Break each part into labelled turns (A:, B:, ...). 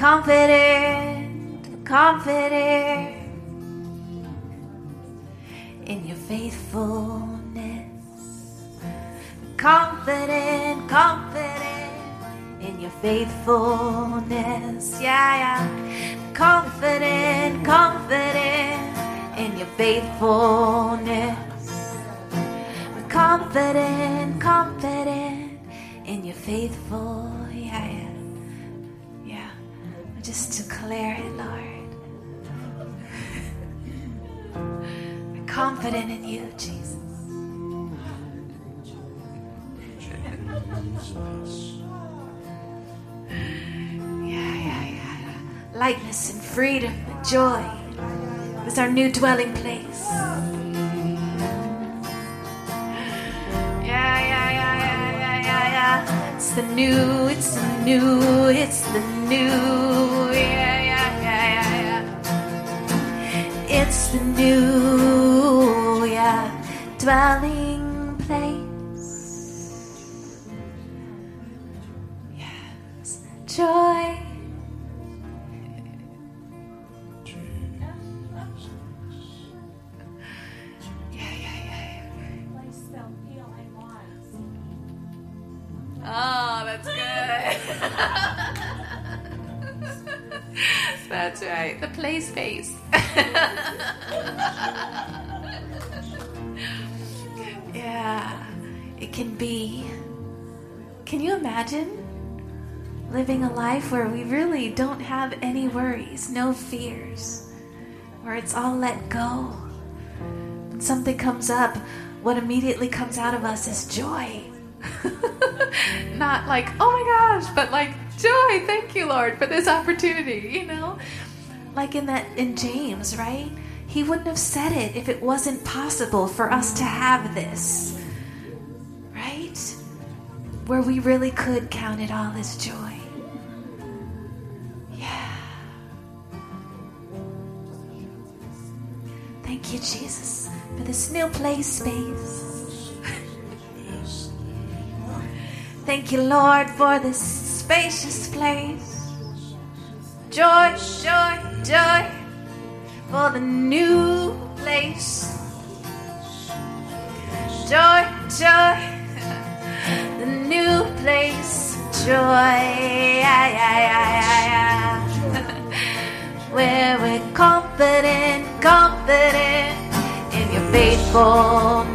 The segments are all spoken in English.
A: Confident, confident. In your faithfulness. Confident, confident. In your faithfulness. Yeah, yeah. Confident, confident. In your faithfulness confident, confident in your faithful. Declare it, Lord. We're confident in you, Jesus. Yeah, yeah, yeah. Lightness and freedom and joy is our new dwelling place. It's the new, it's the new, it's the new. Yeah, yeah, yeah, yeah, yeah. It's the new, yeah, dwelling place. Yes, joy. That's good. that's right. The play space. yeah, it can be. Can you imagine living a life where we really don't have any worries, no fears, where it's all let go? When something comes up, what immediately comes out of us is joy. Not like, oh my gosh, but like joy. Thank you, Lord, for this opportunity, you know? Like in that in James, right? He wouldn't have said it if it wasn't possible for us to have this. Right? Where we really could count it all as joy. Yeah. Thank you, Jesus, for this new play space. Thank you, Lord, for this spacious place. Joy, joy, joy for the new place. Joy, joy, the new place. Joy, yeah, yeah, yeah, yeah. Where we're confident, confident in your faithfulness.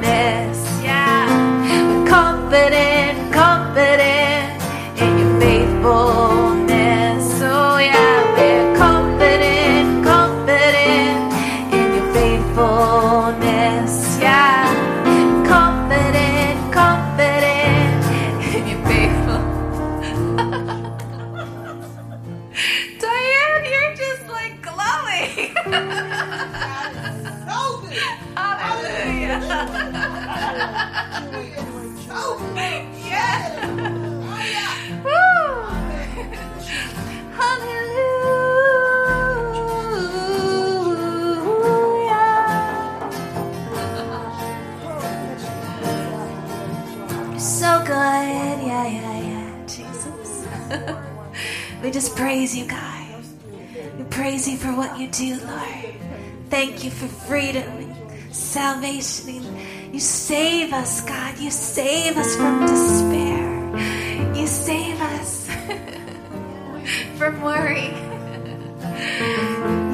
A: Thank you for freedom and salvation. You save us, God. You save us from despair. You save us from worry.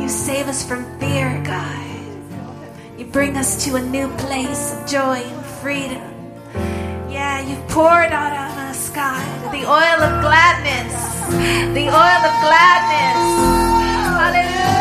A: You save us from fear, God. You bring us to a new place of joy and freedom. Yeah, you've poured out on us, God, the oil of gladness. The oil of gladness. Hallelujah.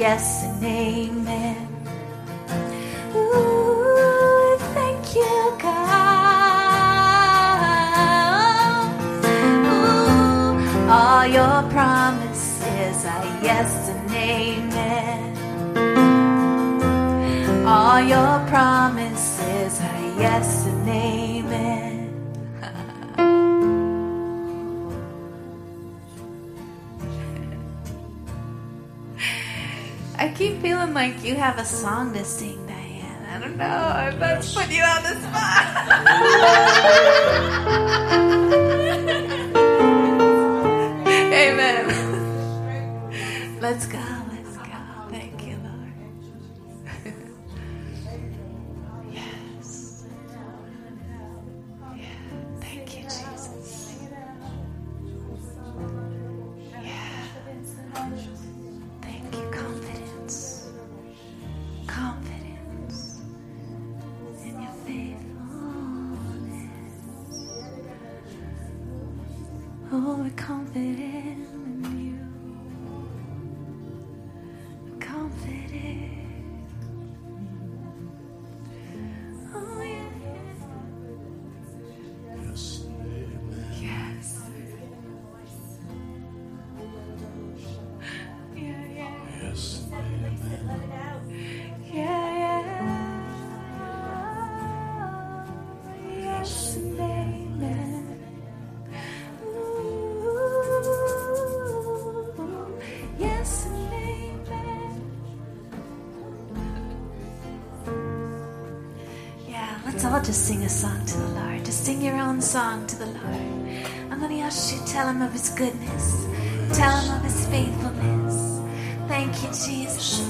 A: Yes and amen. I keep feeling like you have a song to sing, Diane. I don't know if that's putting you on the spot. Amen. Let's go. Let's all just sing a song to the Lord. Just sing your own song to the Lord. I'm going to ask you to tell him of his goodness, tell him of his faithfulness. Thank you, Jesus.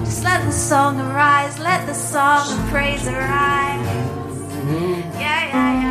A: Just let the song arise, let the song of praise arise. Yeah, yeah, yeah,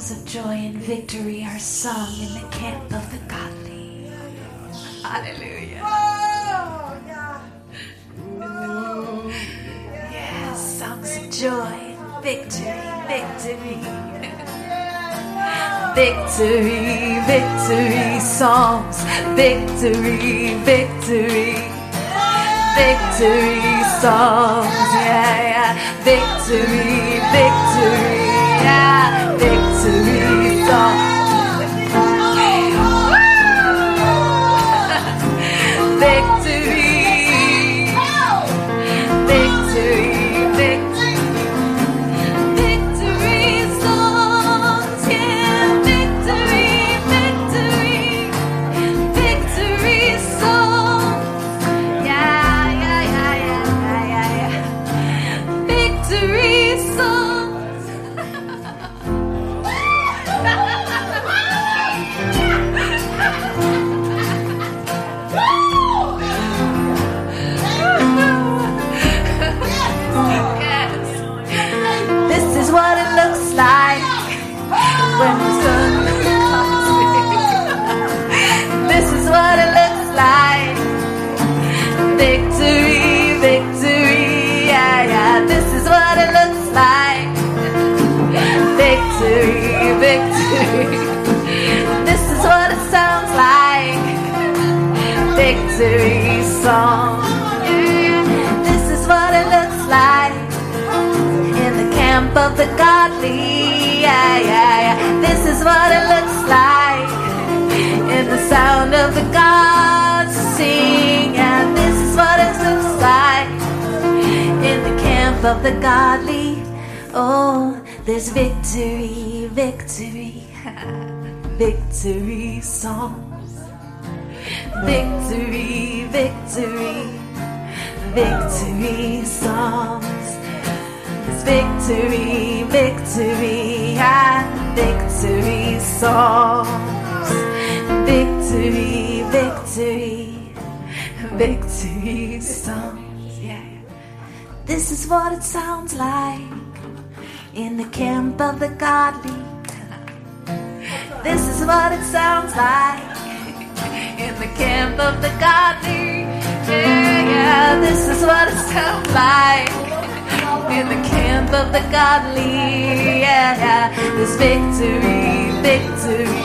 A: Songs of joy and victory are sung in the camp of the godly. Hallelujah. Yes, songs of joy and victory, victory. Victory, victory, songs, victory, victory, victory songs, yeah, yeah, victory, victory, yeah, Victory song. This is what it looks like in the camp of the godly. Yeah, yeah, yeah. This is what it looks like in the sound of the gods sing. And this is what it looks like in the camp of the godly. Oh, there's victory, victory, victory songs. Victory, victory, victory songs. It's victory, victory, and victory songs. Victory, victory, victory songs. Yeah. This is what it sounds like in the camp of the godly. This is what it sounds like camp of the godly. Yeah, yeah, this is what it's sounds like in the camp of the godly. Yeah, yeah, there's victory, victory,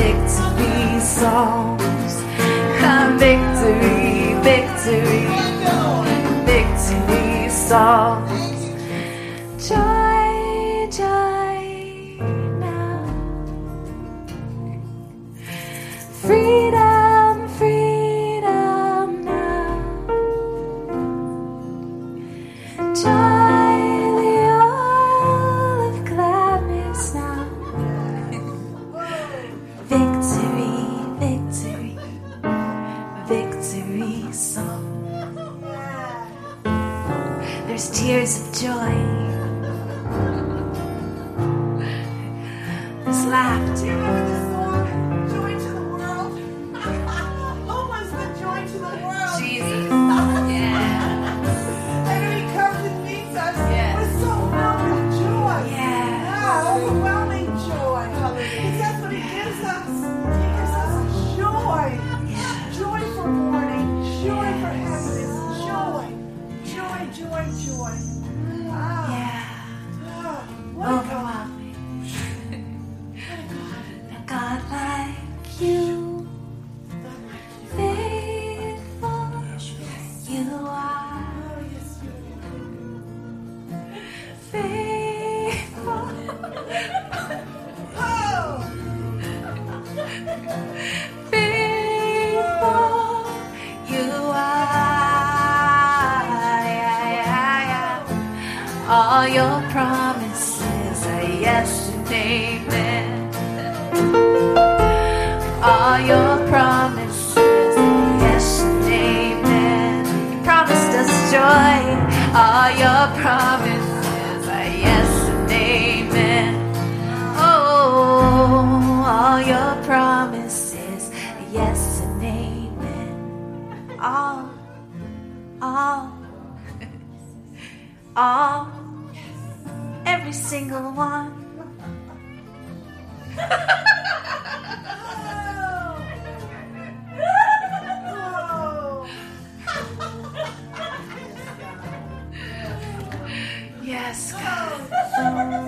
A: victory songs. Victory, victory, victory songs. Joy, Yes, God. Um,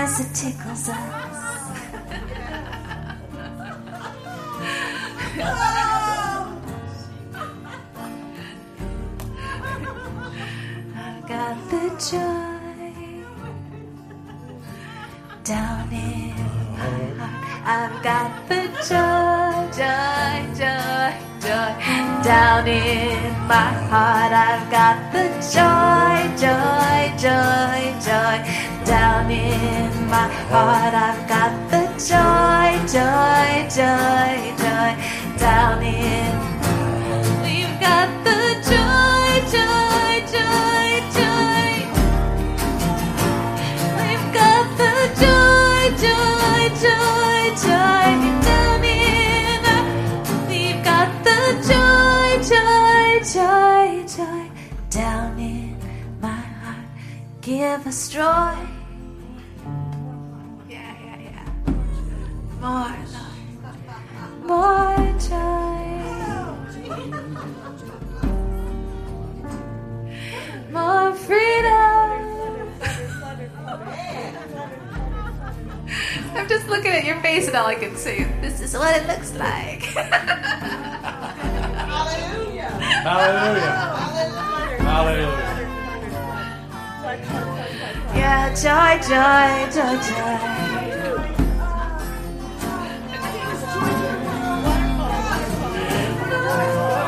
A: goodness. It tickles us. I've got the joy down in my heart. I've got the joy, joy, joy, joy down in my heart. I've got the joy, joy, joy, my heart. I've got the joy, joy, joy, joy down in. We've got the joy, joy, joy, joy. We've got the joy, joy, joy, joy down in. We've got the joy, joy, joy, joy down in my heart. Give us joy. More love, more joy. More freedom. I'm just looking at your face and all I can is, this is what it looks like.
B: Hallelujah.
C: Hallelujah. Hallelujah.
A: yeah, joy, joy, joy, joy. Joy,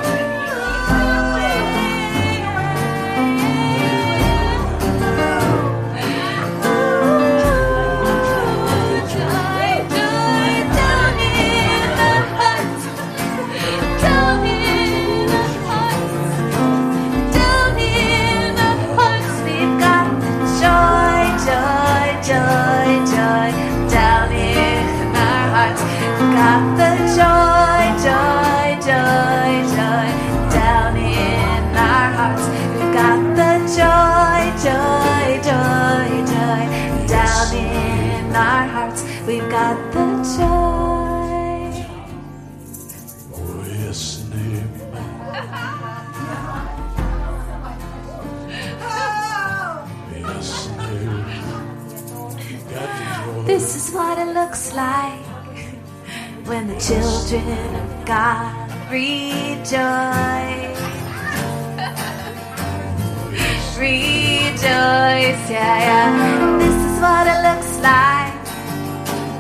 A: like when the children of God rejoice. rejoice, yeah, yeah. This is what it looks like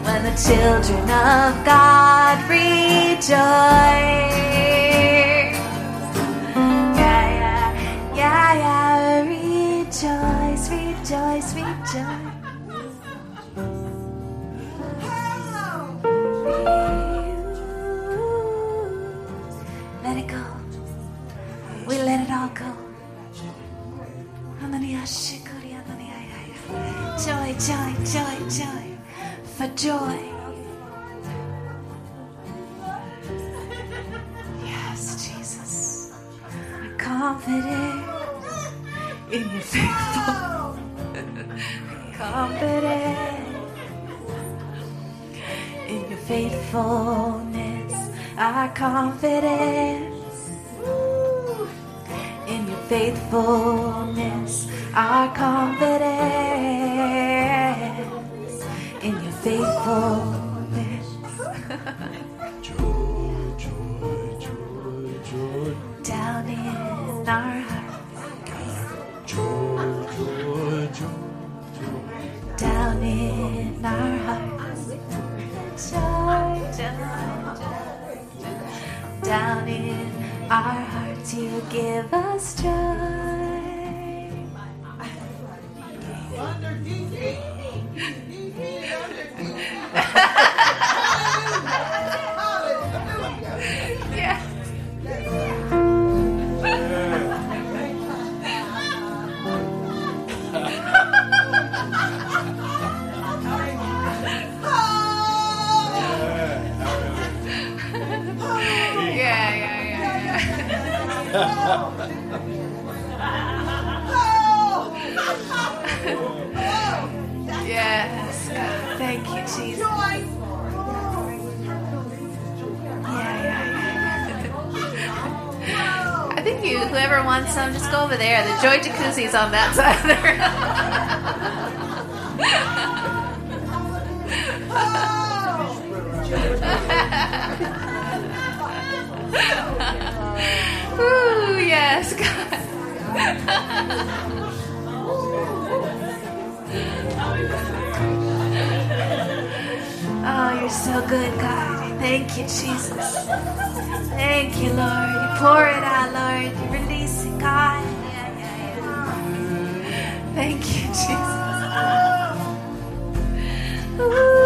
A: when the children of God rejoice. Joy, joy, joy, joy. For joy. Yes, Jesus. We're confident in your faithful. confident in your faithfulness, our confidence in your faithfulness, our confidence in your faithfulness.
C: Joy, joy, joy, joy.
A: Down in our hearts,
C: Joy, joy, joy.
A: down in our hearts. Joy, joy, joy. Down in our hearts, you give us Yes. Thank you, Jesus. Yeah, yeah, yeah. I think you, whoever wants some, just go over there. The joy jacuzzi's on that side of the room. Ooh, yes, God. Oh, you're so good, God. Thank you, Jesus. Thank you, Lord. You pour it out, Lord. You release it, God. Thank you, Jesus. Ooh,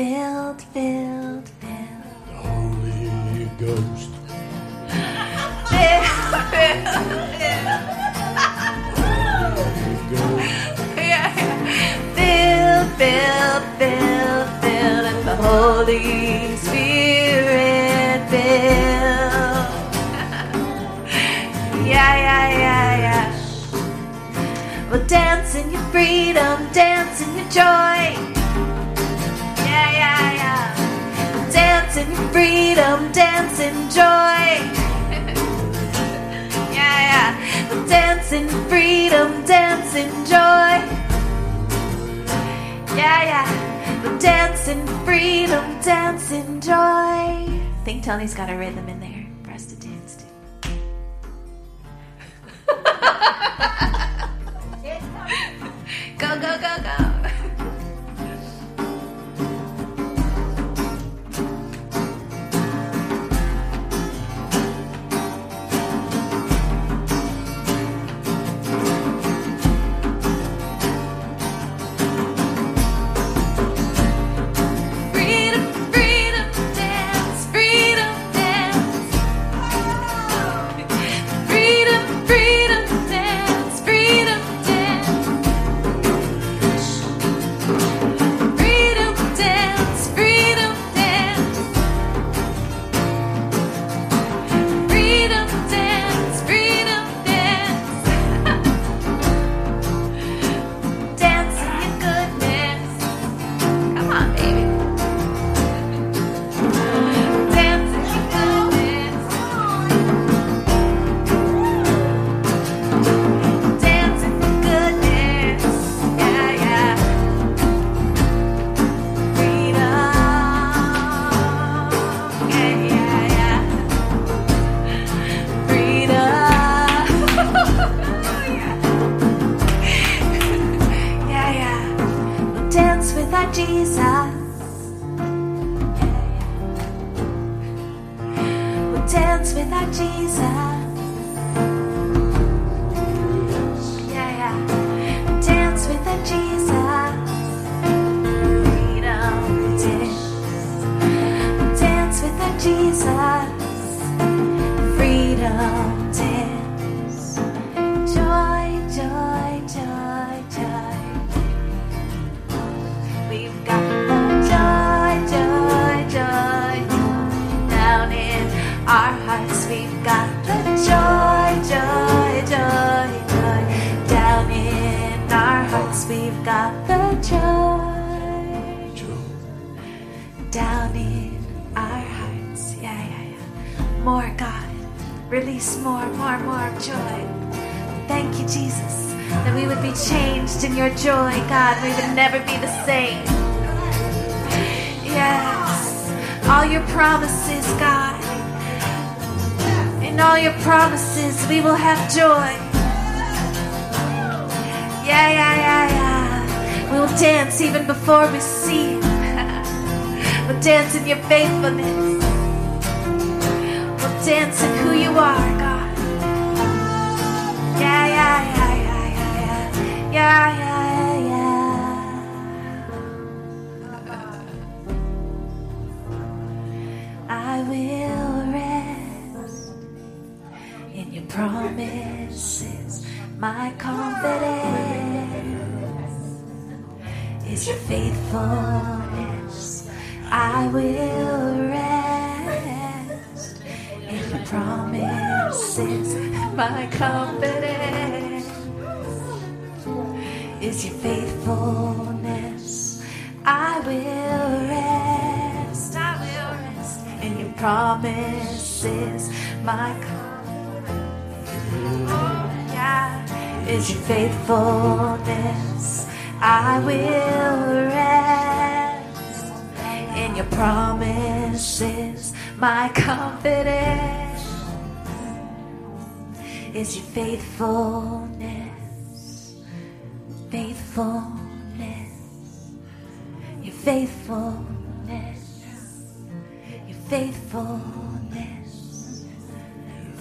B: Filled,
A: filled, filled.
C: The Holy Ghost.
A: Filled, filled, filled.
C: Holy Ghost.
A: Yeah, yeah. Filled, filled, filled, filled, and the Holy Spirit filled. yeah, yeah, yeah, yeah. Well, dance in your freedom, dance in your joy. In freedom, dance in joy. yeah, yeah. Dance in freedom, dance in joy. Yeah, yeah. Dance in freedom, dance in joy. I think Tony's got a rhythm in Release more, more, more joy. Thank you, Jesus, that we would be changed in your joy, God. We would never be the same. Yes. All your promises, God. In all your promises, we will have joy. Yeah, yeah, yeah, yeah. We'll dance even before we see we'll dance in your faithfulness. Dance who you are, God. Yeah, yeah, yeah, yeah, yeah, yeah, yeah, yeah. I will rest in your promises. My confidence is your faithfulness. I will promises. My confidence is your faithfulness. I will rest. I will rest in your promises. My confidence yeah, is your faithfulness. I will rest in your promises. My confidence is your faithfulness. Faithfulness. Your faithfulness. Your faithfulness.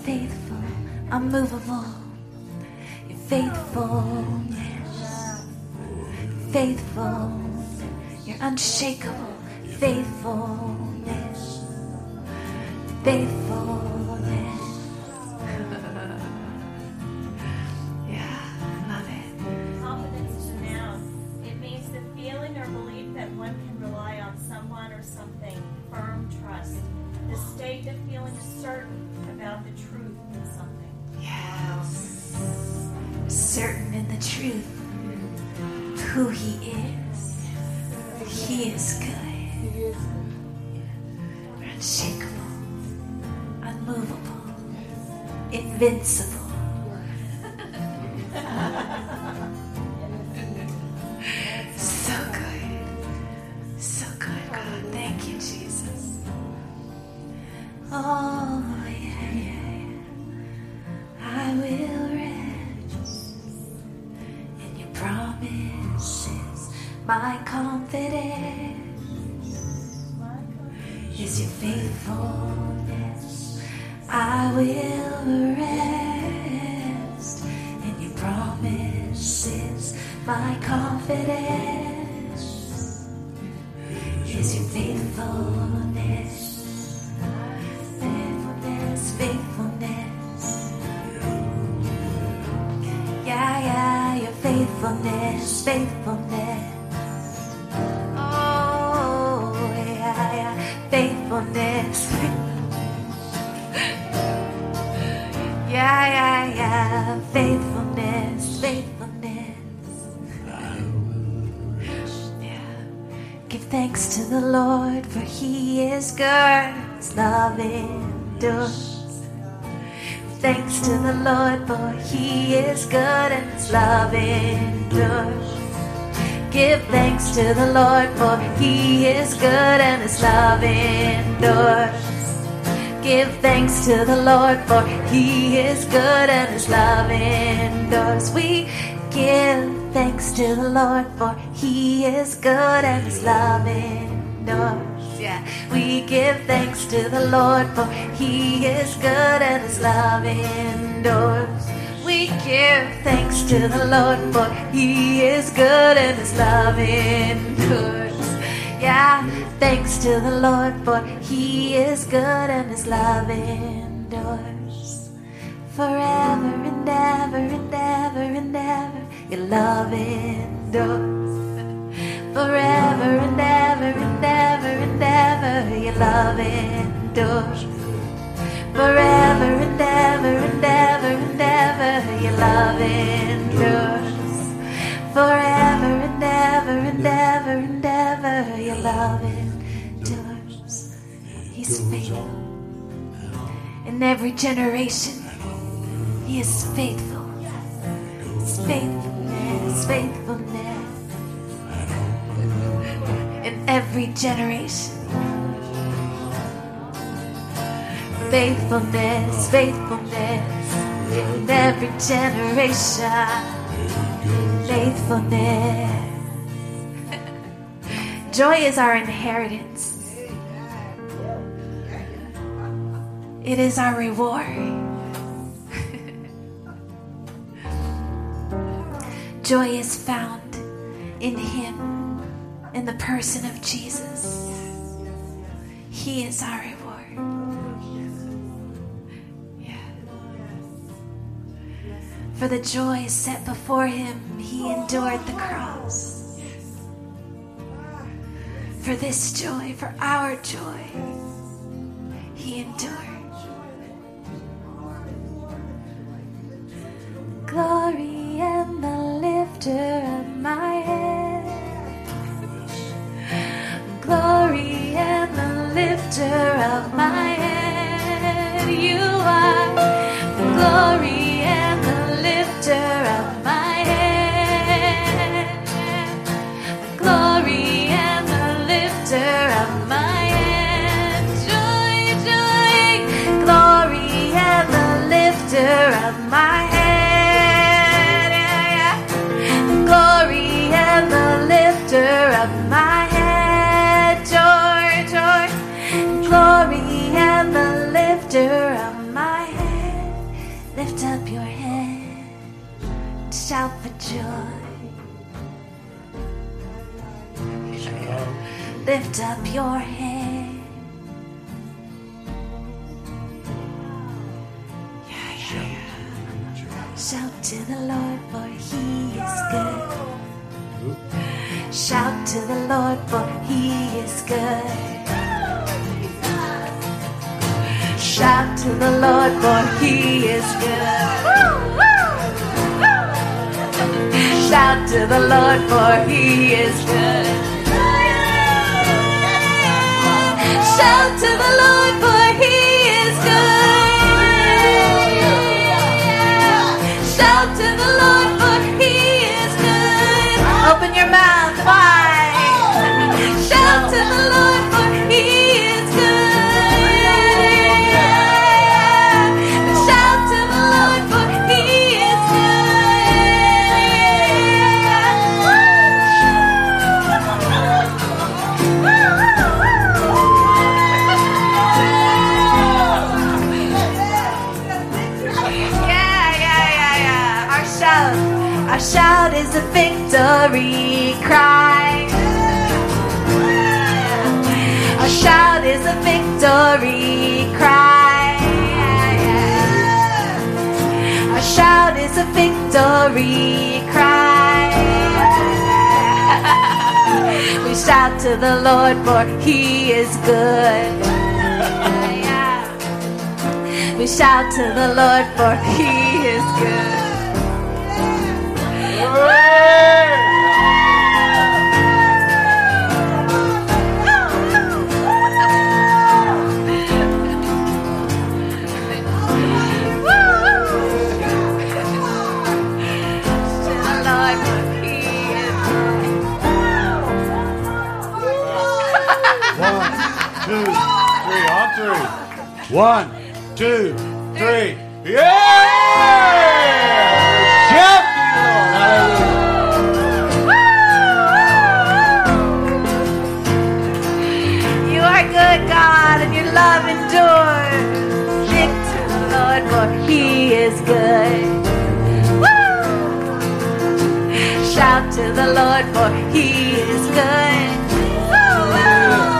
A: Faithful, unmovable. Your faithfulness. Faithful. You're unshakable. Faithfulness.
D: Something, firm trust. The state of feeling certain about the truth of something.
A: Yes. Certain in the truth of who he is. He is good. Unshakable. Unmovable. Invincible. My confidence is your faithfulness. Faithfulness, faithfulness. Yeah, yeah, your faithfulness, faithfulness. Oh, yeah, yeah, faithfulness. He is good. His love endures. Thanks to the Lord, for he is good and his love endures. Give thanks to the Lord, for he is good and his love endures. Give thanks to the Lord, for he is good and his love endures. We give thanks to the Lord, for He is good and His love endures. Yeah, we give thanks to the Lord, for He is good and His love endures. We give thanks to the Lord, for He is good and His love endures. Yeah, thanks to the Lord, for He is good and His love endures forever and ever and ever and ever. Your love endures forever and ever and ever and ever. Your love endures forever and ever and ever and ever. Your love endures forever and ever and ever and ever. Your love endures. He's faithful in every generation. He is faithful. His faithfulness, faithfulness. In every generation. Faithfulness, faithfulness. In every generation. Faithfulness. Joy is our inheritance. It is our reward. Joy is found in Him, in the person of Jesus. He is our reward. Yeah. For the joy set before Him, He endured the cross. For this joy, for our joy, He endured. Glory and the lifter of my head. Lifter of my head. You are Up your head. Yeah, yeah, yeah. Shout to the Lord, for He is good. Shout to the Lord, for He is good. Shout to the Lord, for He is good. Shout to the Lord, for He is good. Shout to the Lord, to the Lord, for He is good. Yeah. We shout to the Lord, for He is good. One, two, three. Yeah! Shout! You are good God and your love endures. Sing to the Lord, for he is good. Shout to the Lord, for he is good.
E: Woo!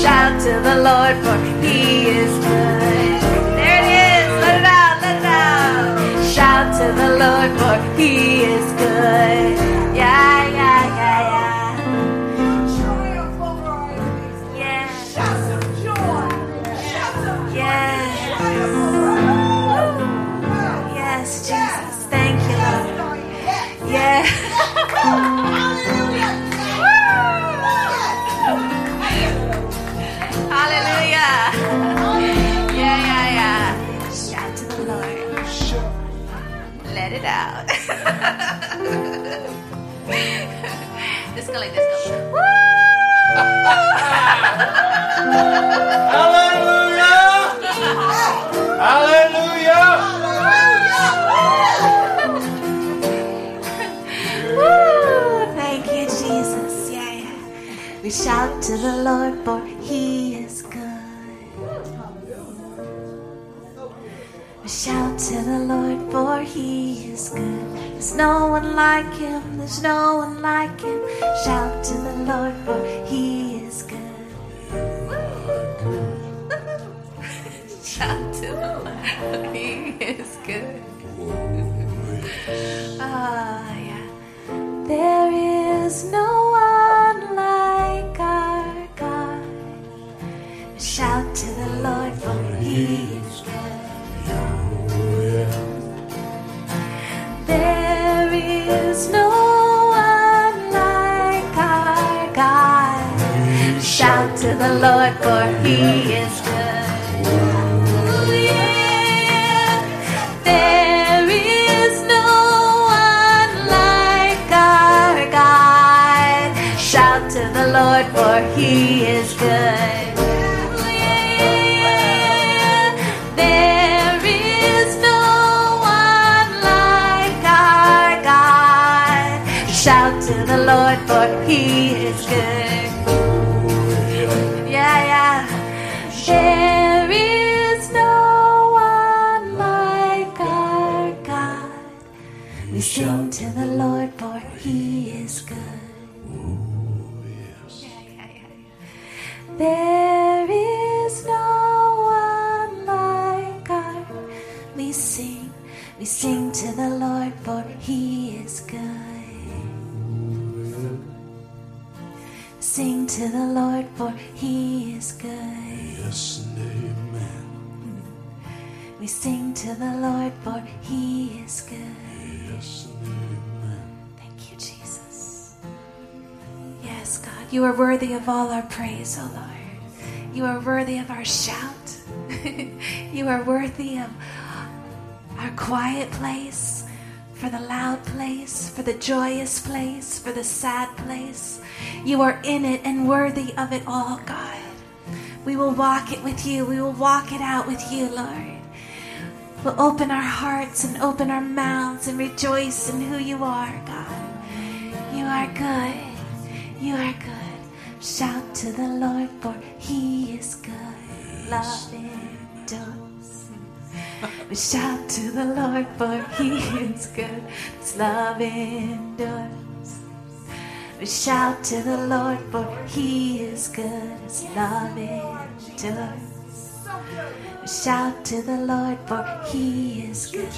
E: Shout to the Lord,
A: for he is good. There it is. Let it out, let it out. Shout to the Lord, for he is good. To the Lord, for He is good. Shout to the Lord, for He is good. There's no one like Him. There's no one like Him. Shout to the Lord, for He for He is good. Yeah, yeah. There is no one like our. We sing, we sing to the Lord, for He is good. Sing to the Lord, for He is good.
E: Yes amen.
A: We sing to the Lord, for He is good. You are worthy of all our praise, O Lord. You are worthy of our shout. you are worthy of our quiet place, for the loud place, for the joyous place, for the sad place. You are in it and worthy of it all, God. We will walk it with you. We will walk it out with you, Lord. We'll open our hearts and open our mouths and rejoice in who you are, God. You are good. You are good. Shout to the Lord, for he is good. Love endures. We shout to the Lord, for he is good. His love endures. We shout to the Lord, for he is good. His love endures. We shout to the Lord, for he is good.